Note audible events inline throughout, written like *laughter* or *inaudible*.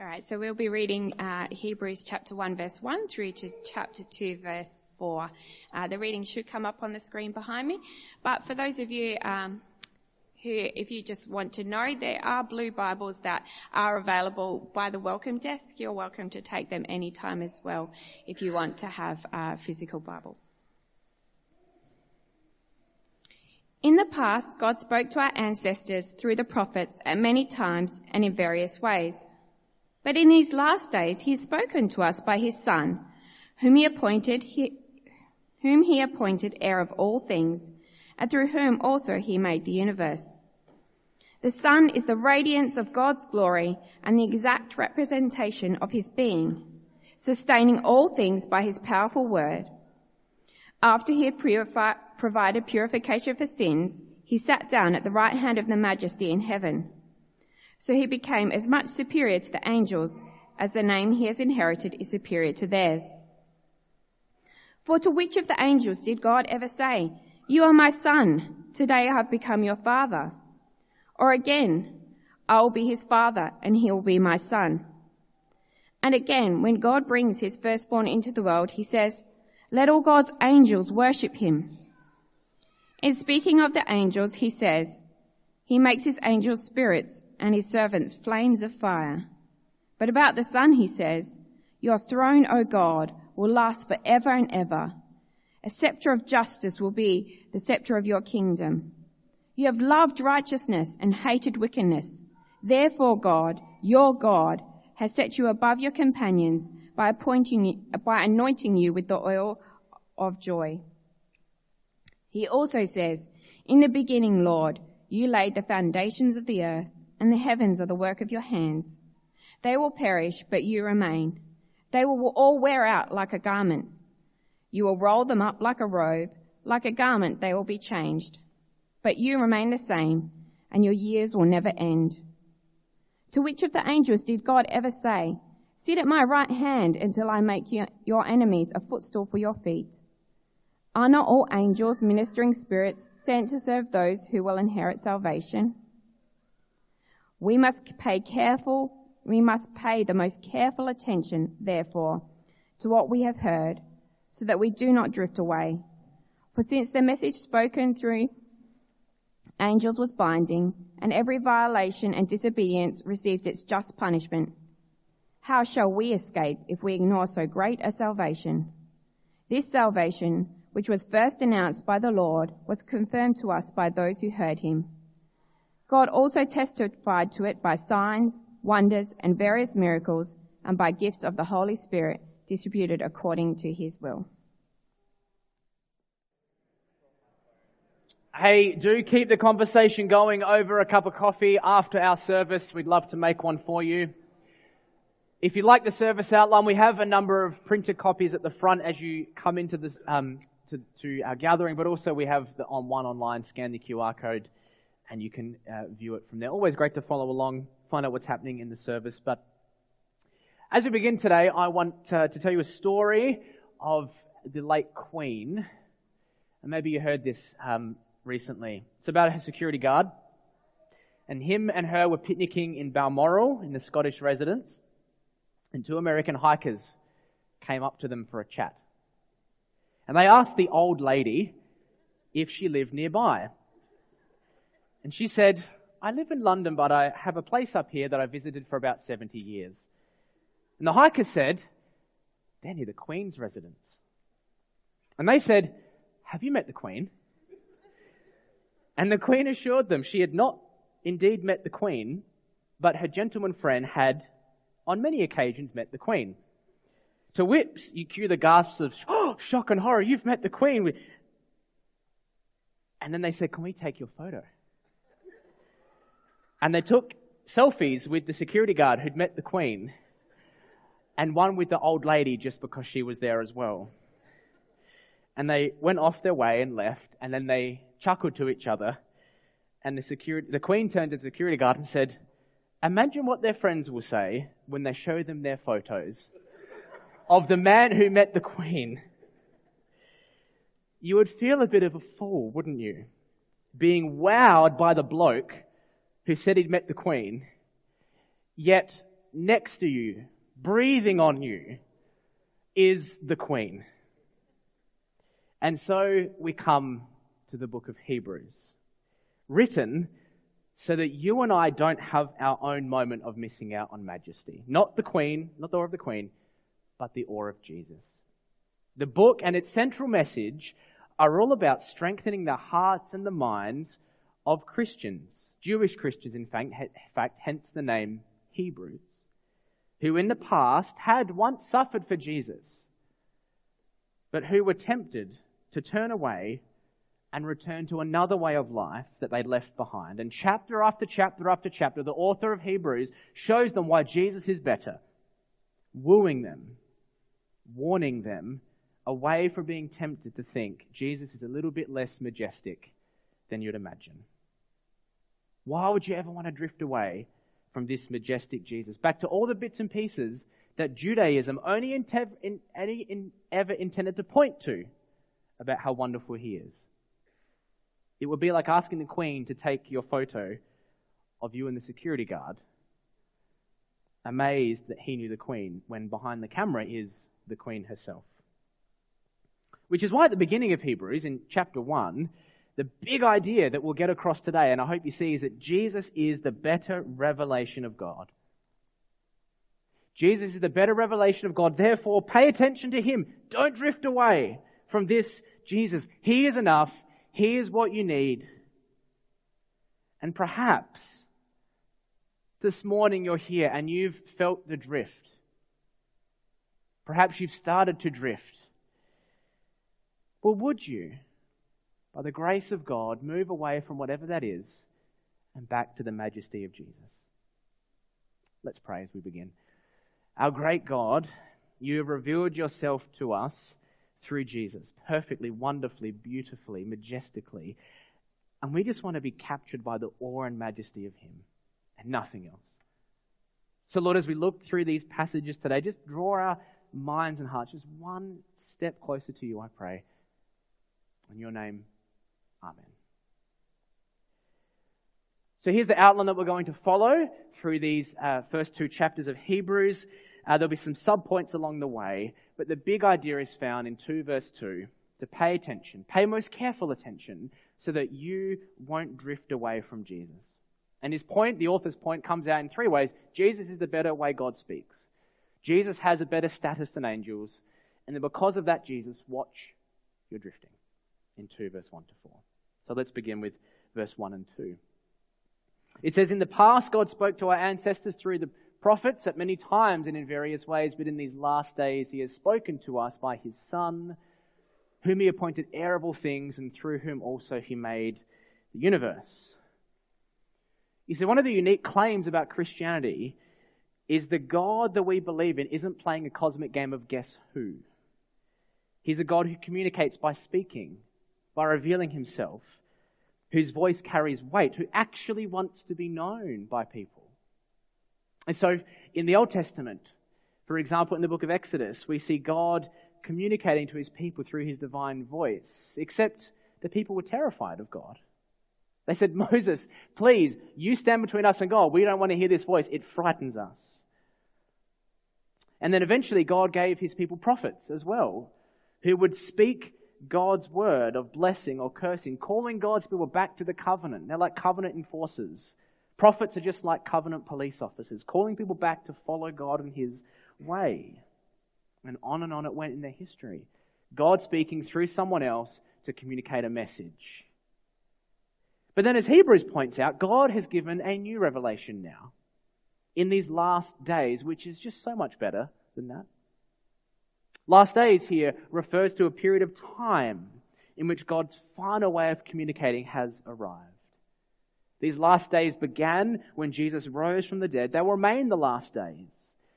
All right, so we'll be reading uh, Hebrews chapter 1, verse 1 through to chapter 2, verse 4. Uh, the reading should come up on the screen behind me. But for those of you um, who, if you just want to know, there are blue Bibles that are available by the welcome desk. You're welcome to take them anytime as well if you want to have a physical Bible. In the past, God spoke to our ancestors through the prophets at many times and in various ways. But in these last days, he has spoken to us by his son, whom he appointed, he, whom he appointed heir of all things, and through whom also he made the universe. The son is the radiance of God's glory and the exact representation of his being, sustaining all things by his powerful word. After he had purified, provided purification for sins, he sat down at the right hand of the majesty in heaven. So he became as much superior to the angels as the name he has inherited is superior to theirs. For to which of the angels did God ever say, You are my son, today I have become your father? Or again, I will be his father and he will be my son. And again, when God brings his firstborn into the world, he says, Let all God's angels worship him. In speaking of the angels, he says, He makes his angels spirits and his servants flames of fire. But about the Son he says, Your throne, O God, will last for ever and ever. A scepter of justice will be the scepter of your kingdom. You have loved righteousness and hated wickedness. Therefore God, your God, has set you above your companions by appointing by anointing you with the oil of joy. He also says, In the beginning, Lord, you laid the foundations of the earth and the heavens are the work of your hands. They will perish, but you remain. They will all wear out like a garment. You will roll them up like a robe. Like a garment, they will be changed. But you remain the same, and your years will never end. To which of the angels did God ever say, Sit at my right hand until I make your enemies a footstool for your feet? Are not all angels ministering spirits sent to serve those who will inherit salvation? We must pay careful, we must pay the most careful attention, therefore, to what we have heard, so that we do not drift away. For since the message spoken through angels was binding, and every violation and disobedience received its just punishment, how shall we escape if we ignore so great a salvation? This salvation, which was first announced by the Lord, was confirmed to us by those who heard him. God also testified to it by signs, wonders, and various miracles, and by gifts of the Holy Spirit distributed according to his will. Hey, do keep the conversation going over a cup of coffee after our service. We'd love to make one for you. If you like the service outline, we have a number of printed copies at the front as you come into this, um, to, to, our gathering, but also we have the on one online. Scan the QR code and you can uh, view it from there. Always great to follow along, find out what's happening in the service. But as we begin today, I want uh, to tell you a story of the late Queen. And maybe you heard this um, recently. It's about her security guard. And him and her were picnicking in Balmoral in the Scottish residence. And two American hikers came up to them for a chat. And they asked the old lady if she lived nearby. And she said, I live in London, but I have a place up here that I visited for about 70 years. And the hiker said, near the Queen's residence. And they said, Have you met the Queen? And the Queen assured them she had not indeed met the Queen, but her gentleman friend had, on many occasions, met the Queen. To whips, you cue the gasps of, oh, shock and horror, you've met the Queen. And then they said, Can we take your photo? And they took selfies with the security guard who'd met the Queen and one with the old lady just because she was there as well. And they went off their way and left, and then they chuckled to each other. And the, security, the Queen turned to the security guard and said, Imagine what their friends will say when they show them their photos of the man who met the Queen. You would feel a bit of a fool, wouldn't you? Being wowed by the bloke who said he'd met the Queen, yet next to you, breathing on you, is the Queen. And so we come to the book of Hebrews, written so that you and I don't have our own moment of missing out on majesty. Not the Queen, not the awe of the Queen, but the awe of Jesus. The book and its central message are all about strengthening the hearts and the minds of Christians, Jewish Christians, in fact, hence the name Hebrews, who in the past had once suffered for Jesus, but who were tempted to turn away and return to another way of life that they'd left behind. And chapter after chapter after chapter, the author of Hebrews shows them why Jesus is better, wooing them, warning them away from being tempted to think Jesus is a little bit less majestic than you'd imagine. Why would you ever want to drift away from this majestic Jesus? Back to all the bits and pieces that Judaism only in, in, in, ever intended to point to about how wonderful he is. It would be like asking the Queen to take your photo of you and the security guard, amazed that he knew the Queen, when behind the camera is the Queen herself. Which is why at the beginning of Hebrews, in chapter 1, the big idea that we'll get across today, and I hope you see, is that Jesus is the better revelation of God. Jesus is the better revelation of God. Therefore, pay attention to Him. Don't drift away from this Jesus. He is enough. He is what you need. And perhaps this morning you're here and you've felt the drift. Perhaps you've started to drift. Well, would you, by the grace of God, move away from whatever that is and back to the majesty of Jesus? Let's pray as we begin. Our great God, you have revealed yourself to us through Jesus, perfectly, wonderfully, beautifully, majestically. And we just want to be captured by the awe and majesty of Him and nothing else. So, Lord, as we look through these passages today, just draw our minds and hearts just one step closer to you, I pray. In your name, Amen. So here's the outline that we're going to follow through these uh, first two chapters of Hebrews. Uh, there'll be some subpoints along the way, but the big idea is found in 2 verse 2 to pay attention, pay most careful attention, so that you won't drift away from Jesus. And his point, the author's point, comes out in three ways. Jesus is the better way God speaks. Jesus has a better status than angels. And then because of that, Jesus, watch your drifting. In 2 verse 1 to 4. So let's begin with verse 1 and 2. It says, In the past, God spoke to our ancestors through the prophets at many times and in various ways, but in these last days he has spoken to us by his Son, whom he appointed heir of all things, and through whom also he made the universe. You see, one of the unique claims about Christianity is the God that we believe in isn't playing a cosmic game of guess who. He's a God who communicates by speaking, by revealing himself, whose voice carries weight, who actually wants to be known by people. And so in the Old Testament, for example, in the book of Exodus, we see God communicating to his people through his divine voice, except the people were terrified of God. They said, *laughs* Moses, please, you stand between us and God. We don't want to hear this voice. It frightens us. And then eventually God gave his people prophets as well, who would speak God's word of blessing or cursing, calling God's people back to the covenant. They're like covenant enforcers Prophets are just like covenant police officers, calling people back to follow God in His way. And on and on it went in their history. God speaking through someone else to communicate a message. But then, as Hebrews points out, God has given a new revelation now in these last days, which is just so much better than that. Last days here refers to a period of time in which God's final way of communicating has arrived. These last days began when Jesus rose from the dead. They will remain the last days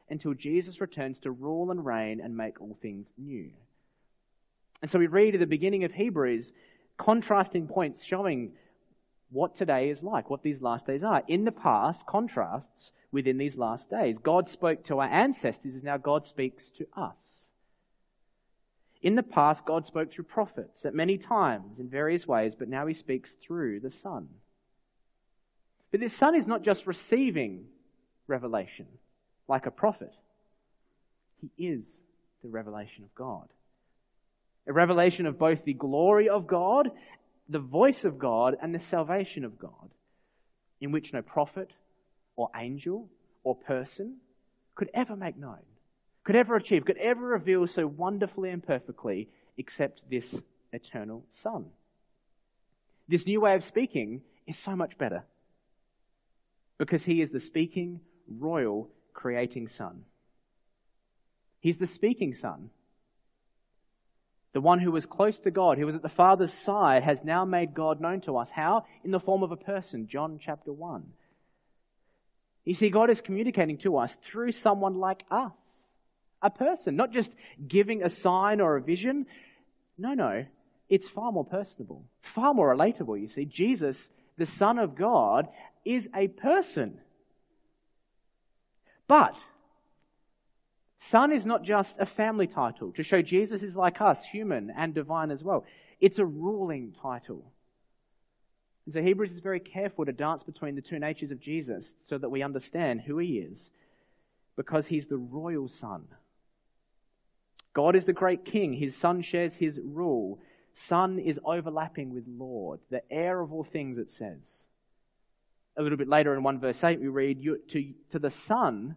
until Jesus returns to rule and reign and make all things new. And so we read at the beginning of Hebrews contrasting points showing what today is like, what these last days are. In the past, contrasts within these last days. God spoke to our ancestors, as now God speaks to us. In the past, God spoke through prophets at many times in various ways, but now he speaks through the Son. But this son is not just receiving revelation. like a prophet. He is the revelation of God. A revelation of both the glory of God, the voice of God, and the salvation of God, in which no prophet or angel or person could ever make known, could ever achieve, could ever reveal so wonderfully and perfectly except this eternal Son. This new way of speaking is so much better because he is the speaking, royal, creating Son. He's the speaking Son. The one who was close to God, who was at the Father's side, has now made God known to us. How? In the form of a person. John chapter 1. You see, God is communicating to us through someone like us. A person. Not just giving a sign or a vision. No, no. It's far more personable. Far more relatable, you see. Jesus, the Son of God, is a person. But Son is not just a family title to show Jesus is like us, human and divine as well. It's a ruling title. And so Hebrews is very careful to dance between the two natures of Jesus so that we understand who he is because he's the royal son. God is the great king. His son shares his rule. Son is overlapping with Lord, the heir of all things, it says. A little bit later in 1 verse 8, we read, to, to the Son,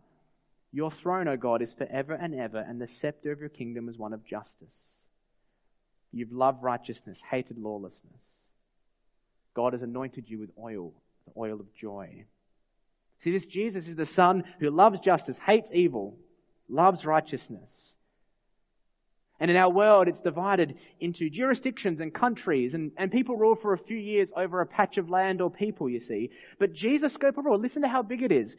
your throne, O God, is forever and ever, and the scepter of your kingdom is one of justice. You've loved righteousness, hated lawlessness. God has anointed you with oil, the oil of joy. See, this Jesus is the Son who loves justice, hates evil, loves righteousness. And in our world, it's divided into jurisdictions and countries, and, and people rule for a few years over a patch of land or people, you see. But Jesus' scope of rule, listen to how big it is.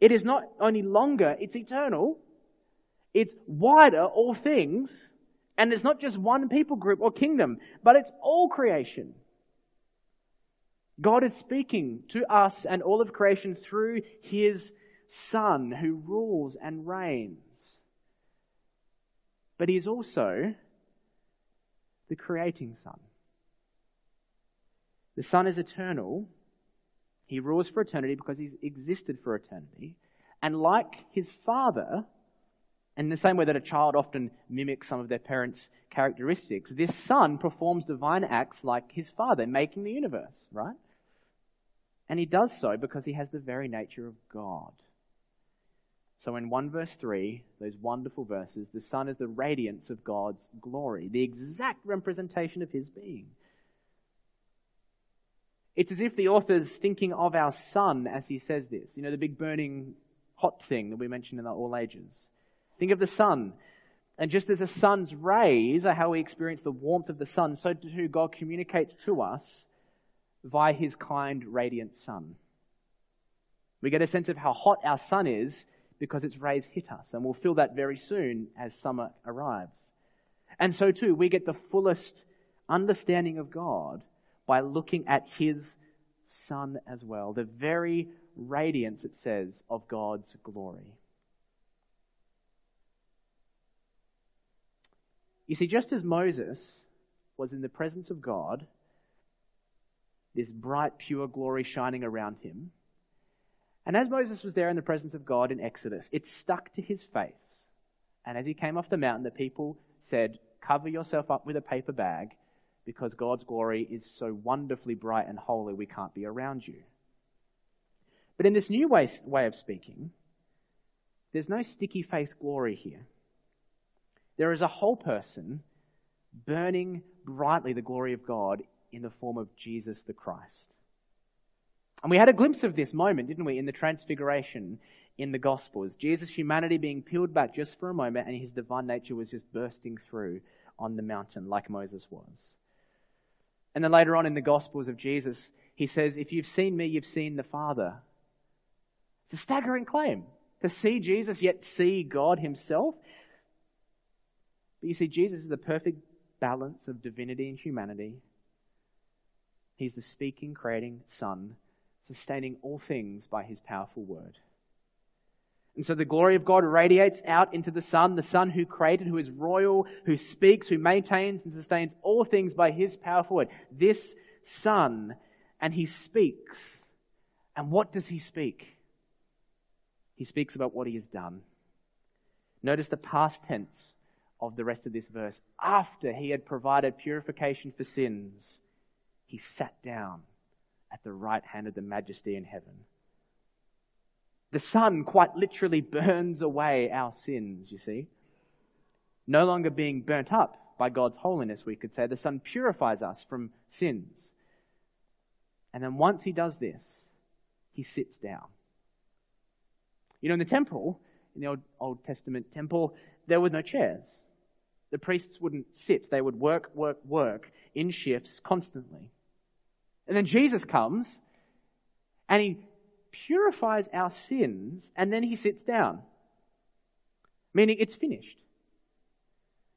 It is not only longer, it's eternal. It's wider, all things. And it's not just one people group or kingdom, but it's all creation. God is speaking to us and all of creation through His Son who rules and reigns. But He is also the creating Son. The Son is eternal, he rules for eternity because he's existed for eternity. And like his father, in the same way that a child often mimics some of their parents' characteristics, this son performs divine acts like his father, making the universe, right? And he does so because he has the very nature of God. So in 1 verse 3, those wonderful verses, the sun is the radiance of God's glory, the exact representation of his being. It's as if the author's thinking of our sun as he says this. You know, the big burning hot thing that we mentioned in the All Ages. Think of the sun. And just as the sun's rays are how we experience the warmth of the sun, so too God communicates to us via his kind, radiant sun. We get a sense of how hot our sun is because its rays hit us, and we'll feel that very soon as summer arrives. And so too, we get the fullest understanding of God by looking at his Son as well, the very radiance, it says, of God's glory. You see, just as Moses was in the presence of God, this bright, pure glory shining around him, and as Moses was there in the presence of God in Exodus, it stuck to his face. And as he came off the mountain, the people said, Cover yourself up with a paper bag because God's glory is so wonderfully bright and holy we can't be around you. But in this new way, way of speaking, there's no sticky face glory here. There is a whole person burning brightly the glory of God in the form of Jesus the Christ. And we had a glimpse of this moment, didn't we, in the transfiguration in the Gospels. Jesus' humanity being peeled back just for a moment and his divine nature was just bursting through on the mountain like Moses was. And then later on in the Gospels of Jesus, he says, If you've seen me, you've seen the Father. It's a staggering claim to see Jesus yet see God himself. But you see, Jesus is the perfect balance of divinity and humanity. He's the speaking, creating Son, sustaining all things by his powerful word. And so the glory of God radiates out into the Son, the Son who created, who is royal, who speaks, who maintains and sustains all things by his powerful word. This Son, and he speaks. And what does he speak? he speaks about what he has done. Notice the past tense of the rest of this verse. After he had provided purification for sins, he sat down at the right hand of the majesty in heaven. The sun quite literally burns away our sins, you see. No longer being burnt up by God's holiness, we could say. The sun purifies us from sins. And then once he does this, he sits down. You know, in the temple, in the Old, Old Testament temple, there were no chairs. The priests wouldn't sit. They would work, work, work in shifts constantly. And then Jesus comes and he purifies our sins and then he sits down. Meaning it's finished.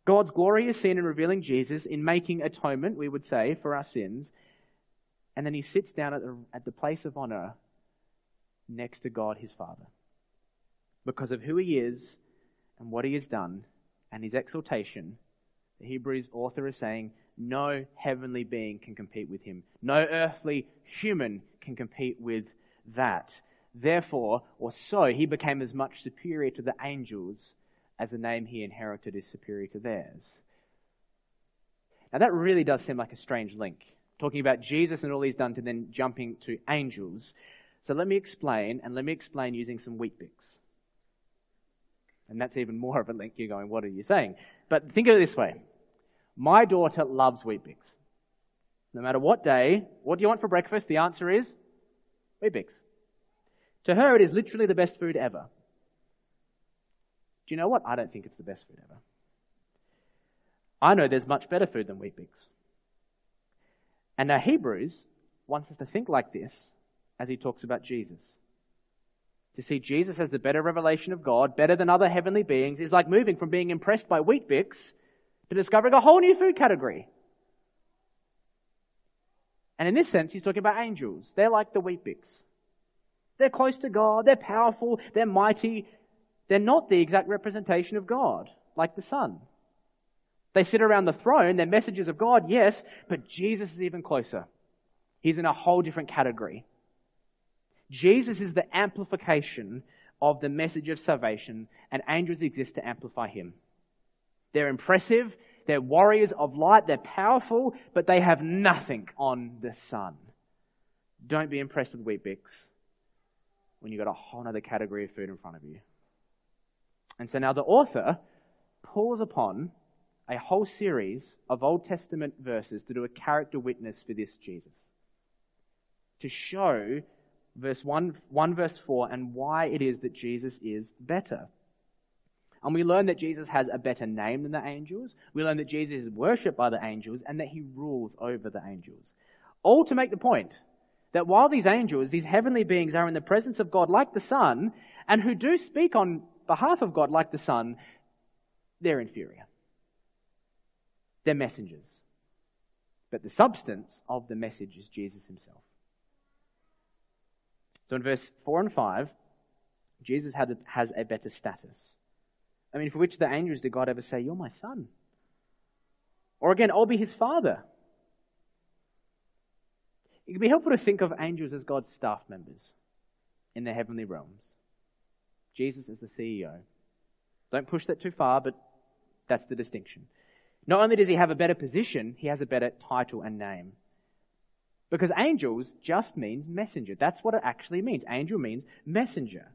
God's glory is seen in revealing Jesus, in making atonement, we would say, for our sins. And then he sits down at the, at the place of honor next to God his Father. Because of who he is and what he has done and his exaltation, the Hebrews author is saying, no heavenly being can compete with him. No earthly human can compete with that. Therefore, or so, he became as much superior to the angels as the name he inherited is superior to theirs. Now, that really does seem like a strange link. Talking about Jesus and all he's done to then jumping to angels. So let me explain, and let me explain using some Weet-Bix. And that's even more of a link. You're going, what are you saying? But think of it this way. My daughter loves Weet-Bix. No matter what day, what do you want for breakfast? The answer is Weet-Bix. To her, it is literally the best food ever. Do you know what? I don't think it's the best food ever. I know there's much better food than Weet-Bix. And now Hebrews wants us to think like this as he talks about Jesus. To see Jesus as the better revelation of God, better than other heavenly beings, is like moving from being impressed by Weet-Bix to discovering a whole new food category. And in this sense, he's talking about angels. They're like the Weet-Bix. They're close to God, they're powerful, they're mighty. They're not the exact representation of God, like the sun. They sit around the throne, they're messengers of God, yes, but Jesus is even closer. He's in a whole different category. Jesus is the amplification of the message of salvation, and angels exist to amplify him. They're impressive, they're warriors of light, they're powerful, but they have nothing on the sun. Don't be impressed with Weet-Bix when you've got a whole other category of food in front of you. And so now the author pulls upon a whole series of Old Testament verses to do a character witness for this Jesus. To show verse 1, 1 verse 4 and why it is that Jesus is better. And we learn that Jesus has a better name than the angels. We learn that Jesus is worshipped by the angels and that he rules over the angels. All to make the point that while these angels, these heavenly beings are in the presence of God like the Son, and who do speak on behalf of God like the Son, they're inferior. They're messengers. But the substance of the message is Jesus himself. So in verse 4 and 5, Jesus has a better status. I mean, for which of the angels did God ever say, You're my son? Or again, I'll be his father. It can be helpful to think of angels as God's staff members in the heavenly realms. Jesus is the CEO. Don't push that too far, but that's the distinction. Not only does he have a better position, he has a better title and name. Because angels just means messenger. That's what it actually means. Angel means messenger.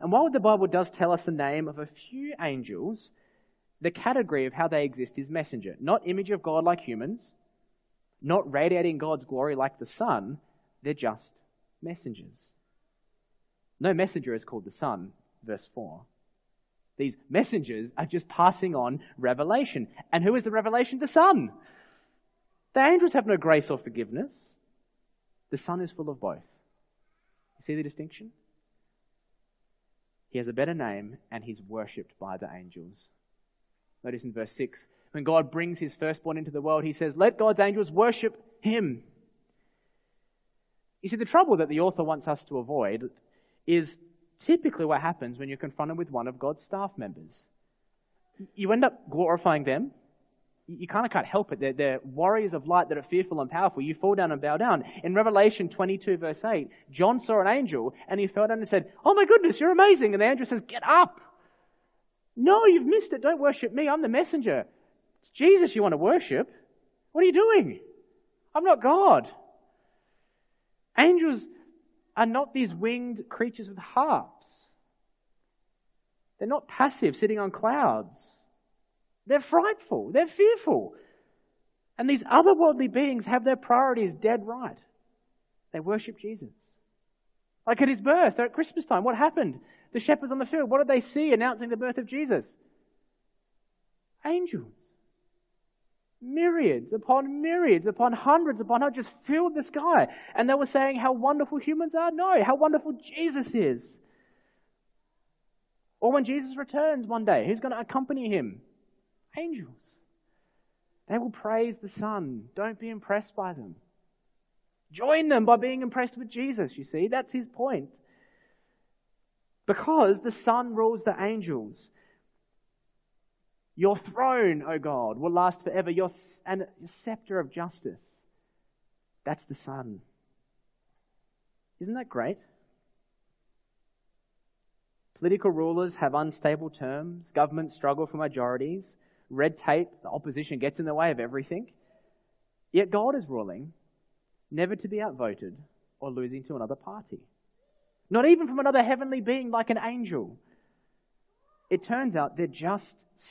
And while the Bible does tell us the name of a few angels, the category of how they exist is messenger. Not image of God like humans, not radiating God's glory like the sun, they're just messengers. No messenger is called the Son, verse 4. These messengers are just passing on revelation. And who is the revelation? The Son. The angels have no grace or forgiveness. The Son is full of both. You see the distinction? He has a better name and he's worshipped by the angels. Notice in verse 6 when God brings his firstborn into the world, he says, Let God's angels worship him. You see, the trouble that the author wants us to avoid is typically what happens when you're confronted with one of God's staff members. You end up glorifying them, you kind of can't help it. They're, they're, warriors of light that are fearful and powerful. You fall down and bow down. In Revelation 22 verse 8, John saw an angel and he fell down and said, Oh my goodness, you're amazing. And the angel says, Get up. No, you've missed it. Don't worship me. I'm the messenger. It's Jesus you want to worship. What are you doing? I'm not God. Angels are not these winged creatures with harps. They're not passive, sitting on clouds. They're frightful. They're fearful. And these otherworldly beings have their priorities dead right. They worship Jesus. Like at his birth, at Christmas time, what happened? The shepherds on the field, what did they see announcing the birth of Jesus? Angels. Myriads upon myriads upon hundreds upon hundreds just filled the sky. And they were saying how wonderful humans are. No, how wonderful Jesus is. Or when Jesus returns one day, who's going to accompany him? Angels. They will praise the Son. Don't be impressed by them. Join them by being impressed with Jesus, you see. That's his point. Because the Son rules the angels. Your throne, O God, will last forever. Your, and your scepter of justice. That's the Son. Isn't that great? Political rulers have unstable terms. Governments struggle for majorities. Red tape, the opposition gets in the way of everything. Yet God is ruling, never to be outvoted or losing to another party. Not even from another heavenly being like an angel. It turns out they're just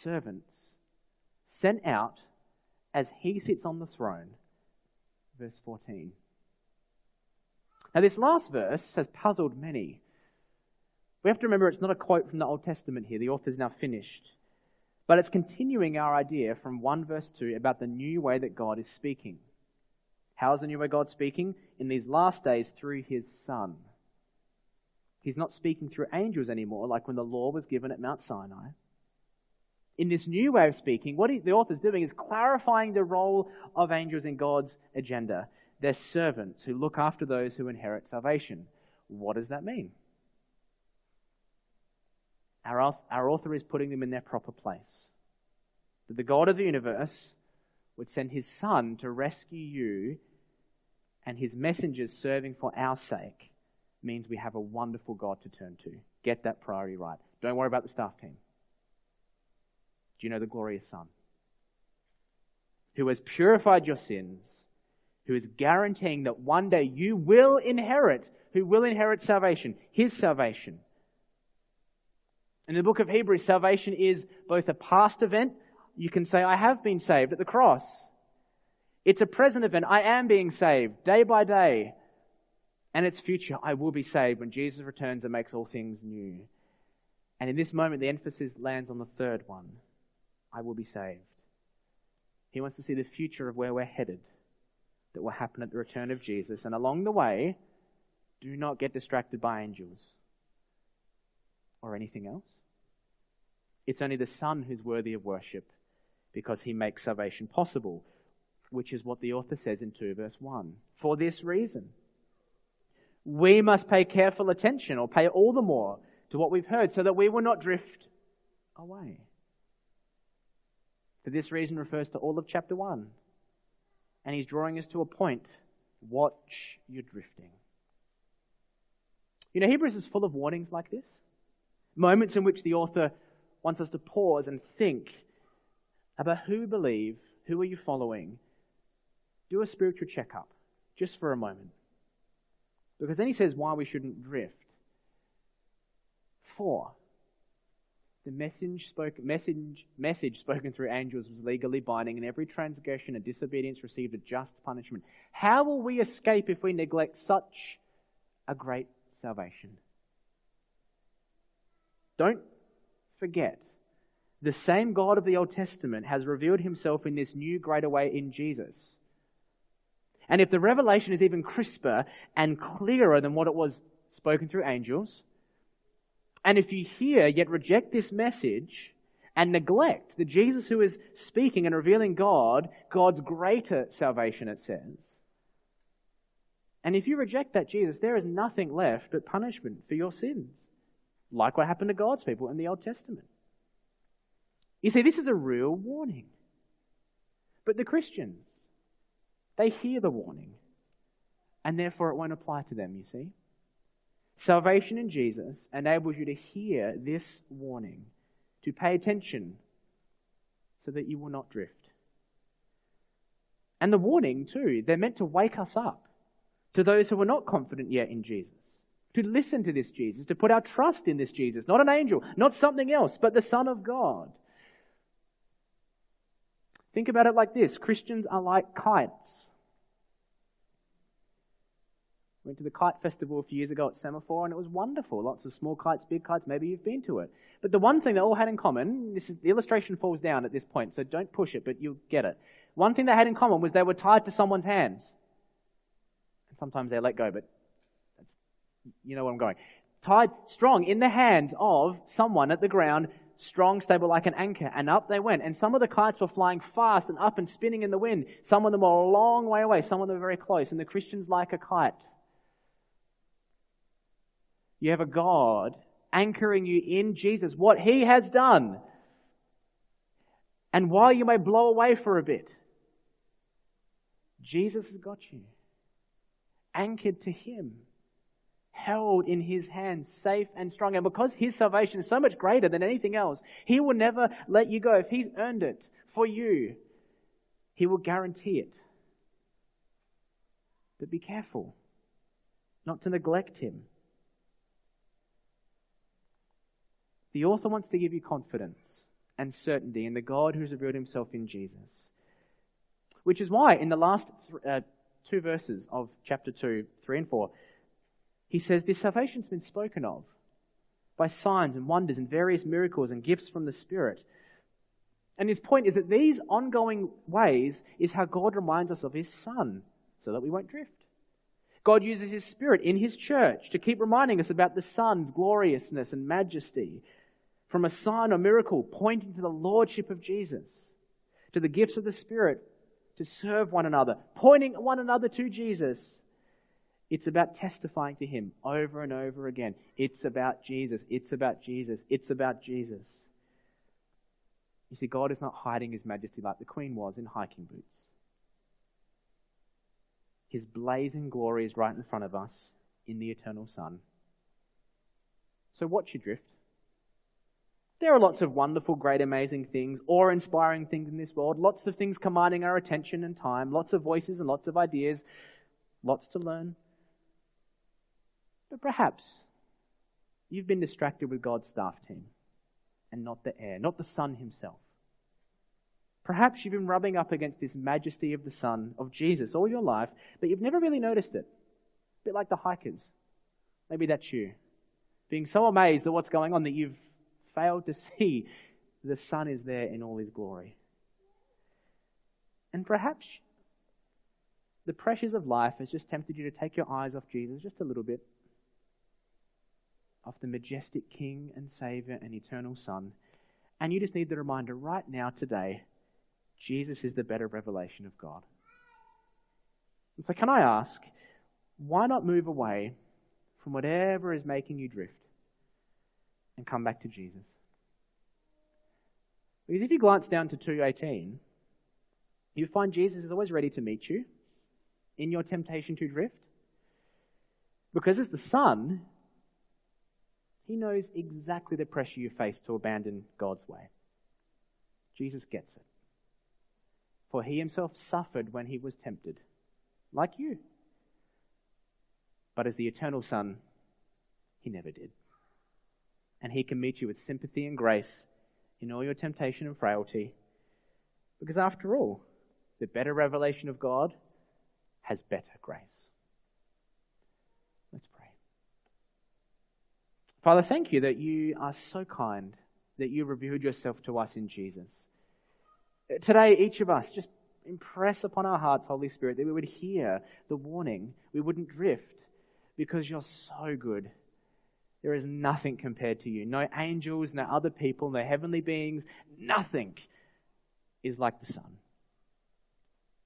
servants sent out as he sits on the throne. Verse 14. Now, this last verse has puzzled many. We have to remember it's not a quote from the Old Testament here. The author's now finished. But it's continuing our idea from 1 verse 2 about the new way that God is speaking. How is the new way God speaking? In these last days through his Son. He's not speaking through angels anymore, like when the law was given at Mount Sinai. In this new way of speaking, what he, the author's doing is clarifying the role of angels in God's agenda. They're servants who look after those who inherit salvation. What does that mean? Our, our author is putting them in their proper place. That the God of the universe would send his Son to rescue you, and his messengers serving for our sake means we have a wonderful God to turn to. Get that priority right. Don't worry about the staff team. Do you know the glorious Son? Who has purified your sins, who is guaranteeing that one day you will inherit, who will inherit salvation, his salvation. In the book of Hebrews, salvation is both a past event. You can say, I have been saved at the cross. It's a present event. I am being saved day by day. And it's future. I will be saved when Jesus returns and makes all things new. And in this moment, the emphasis lands on the third one. I will be saved. He wants to see the future of where we're headed that will happen at the return of Jesus. And along the way, do not get distracted by angels or anything else. It's only the Son who's worthy of worship because he makes salvation possible, which is what the author says in 2 verse 1. For this reason, we must pay careful attention or pay all the more to what we've heard so that we will not drift away. For this reason refers to all of chapter 1. And he's drawing us to a point. Watch your drifting. You know, Hebrews is full of warnings like this. Moments in which the author wants us to pause and think about who believe, who are you following. Do a spiritual checkup just for a moment. Because then he says why we shouldn't drift. Four, the message, spoke, message, message spoken through angels was legally binding, and every transgression and disobedience received a just punishment. How will we escape if we neglect such a great salvation? Don't forget, the same God of the Old Testament has revealed himself in this new greater way in Jesus. And if the revelation is even crisper and clearer than what it was spoken through angels, and if you hear yet reject this message and neglect the Jesus who is speaking and revealing God, God's greater salvation, it says, and if you reject that Jesus, there is nothing left but punishment for your sins like what happened to God's people in the Old Testament. You see, this is a real warning. But the Christians, they hear the warning, and therefore it won't apply to them, you see. Salvation in Jesus enables you to hear this warning, to pay attention so that you will not drift. And the warning, too, they're meant to wake us up to those who are not confident yet in Jesus, to listen to this Jesus, to put our trust in this Jesus, not an angel, not something else, but the Son of God. Think about it like this Christians are like kites. Went to the kite festival a few years ago at Semaphore and it was wonderful. Lots of small kites, big kites. Maybe you've been to it. But the one thing they all had in common, this is, the illustration falls down at this point, so don't push it, but you'll get it. One thing they had in common was they were tied to someone's hands. And sometimes they let go, but you know where I'm going. Tied strong in the hands of someone at the ground, strong, stable like an anchor, and up they went. And some of the kites were flying fast and up and spinning in the wind. Some of them were a long way away, some of them were very close, and the Christians like a kite. You have a God anchoring you in Jesus, what He has done. And while you may blow away for a bit, Jesus has got you anchored to Him, held in His hands, safe and strong. And because His salvation is so much greater than anything else, He will never let you go. If He's earned it for you, He will guarantee it. But be careful not to neglect Him. The author wants to give you confidence and certainty in the God who's revealed himself in Jesus. Which is why, in the last uh, two verses of chapter 2, 3 and 4, he says this salvation's been spoken of by signs and wonders and various miracles and gifts from the Spirit. And his point is that these ongoing ways is how God reminds us of his Son so that we won't drift. God uses his Spirit in his church to keep reminding us about the Son's gloriousness and majesty from a sign or miracle pointing to the Lordship of Jesus, to the gifts of the Spirit, to serve one another, pointing one another to Jesus. It's about testifying to Him over and over again. It's about Jesus. It's about Jesus. It's about Jesus. You see, God is not hiding His majesty like the Queen was in hiking boots. His blazing glory is right in front of us in the eternal sun. So watch your drift. There are lots of wonderful, great, amazing things, awe inspiring things in this world, lots of things commanding our attention and time, lots of voices and lots of ideas, lots to learn. But perhaps you've been distracted with God's staff team and not the heir, not the Son himself. Perhaps you've been rubbing up against this majesty of the Son, of Jesus, all your life, but you've never really noticed it. A bit like the hikers. Maybe that's you. Being so amazed at what's going on that you've failed to see the Son is there in all his glory. And perhaps the pressures of life has just tempted you to take your eyes off Jesus just a little bit, off the majestic King and Savior and eternal Son. And you just need the reminder right now, today, Jesus is the better revelation of God. And so, can I ask, why not move away from whatever is making you drift and come back to Jesus. Because if you glance down to 218, you find Jesus is always ready to meet you in your temptation to drift. Because as the Son, He knows exactly the pressure you face to abandon God's way. Jesus gets it. For He Himself suffered when He was tempted, like you. But as the eternal Son, He never did and He can meet you with sympathy and grace in all your temptation and frailty. Because after all, the better revelation of God has better grace. Let's pray. Father, thank you that you are so kind, that you revealed yourself to us in Jesus. Today, each of us, just impress upon our hearts, Holy Spirit, that we would hear the warning, we wouldn't drift, because you're so good there is nothing compared to you. No angels, no other people, no heavenly beings, nothing is like the Son.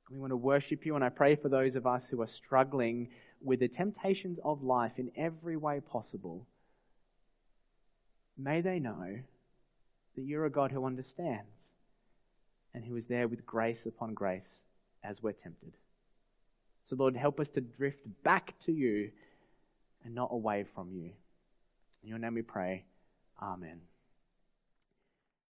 We want to worship you, and I pray for those of us who are struggling with the temptations of life in every way possible. May they know that you're a God who understands, and who is there with grace upon grace as we're tempted. So, Lord, help us to drift back to you and not away from you. In your name we pray. Amen.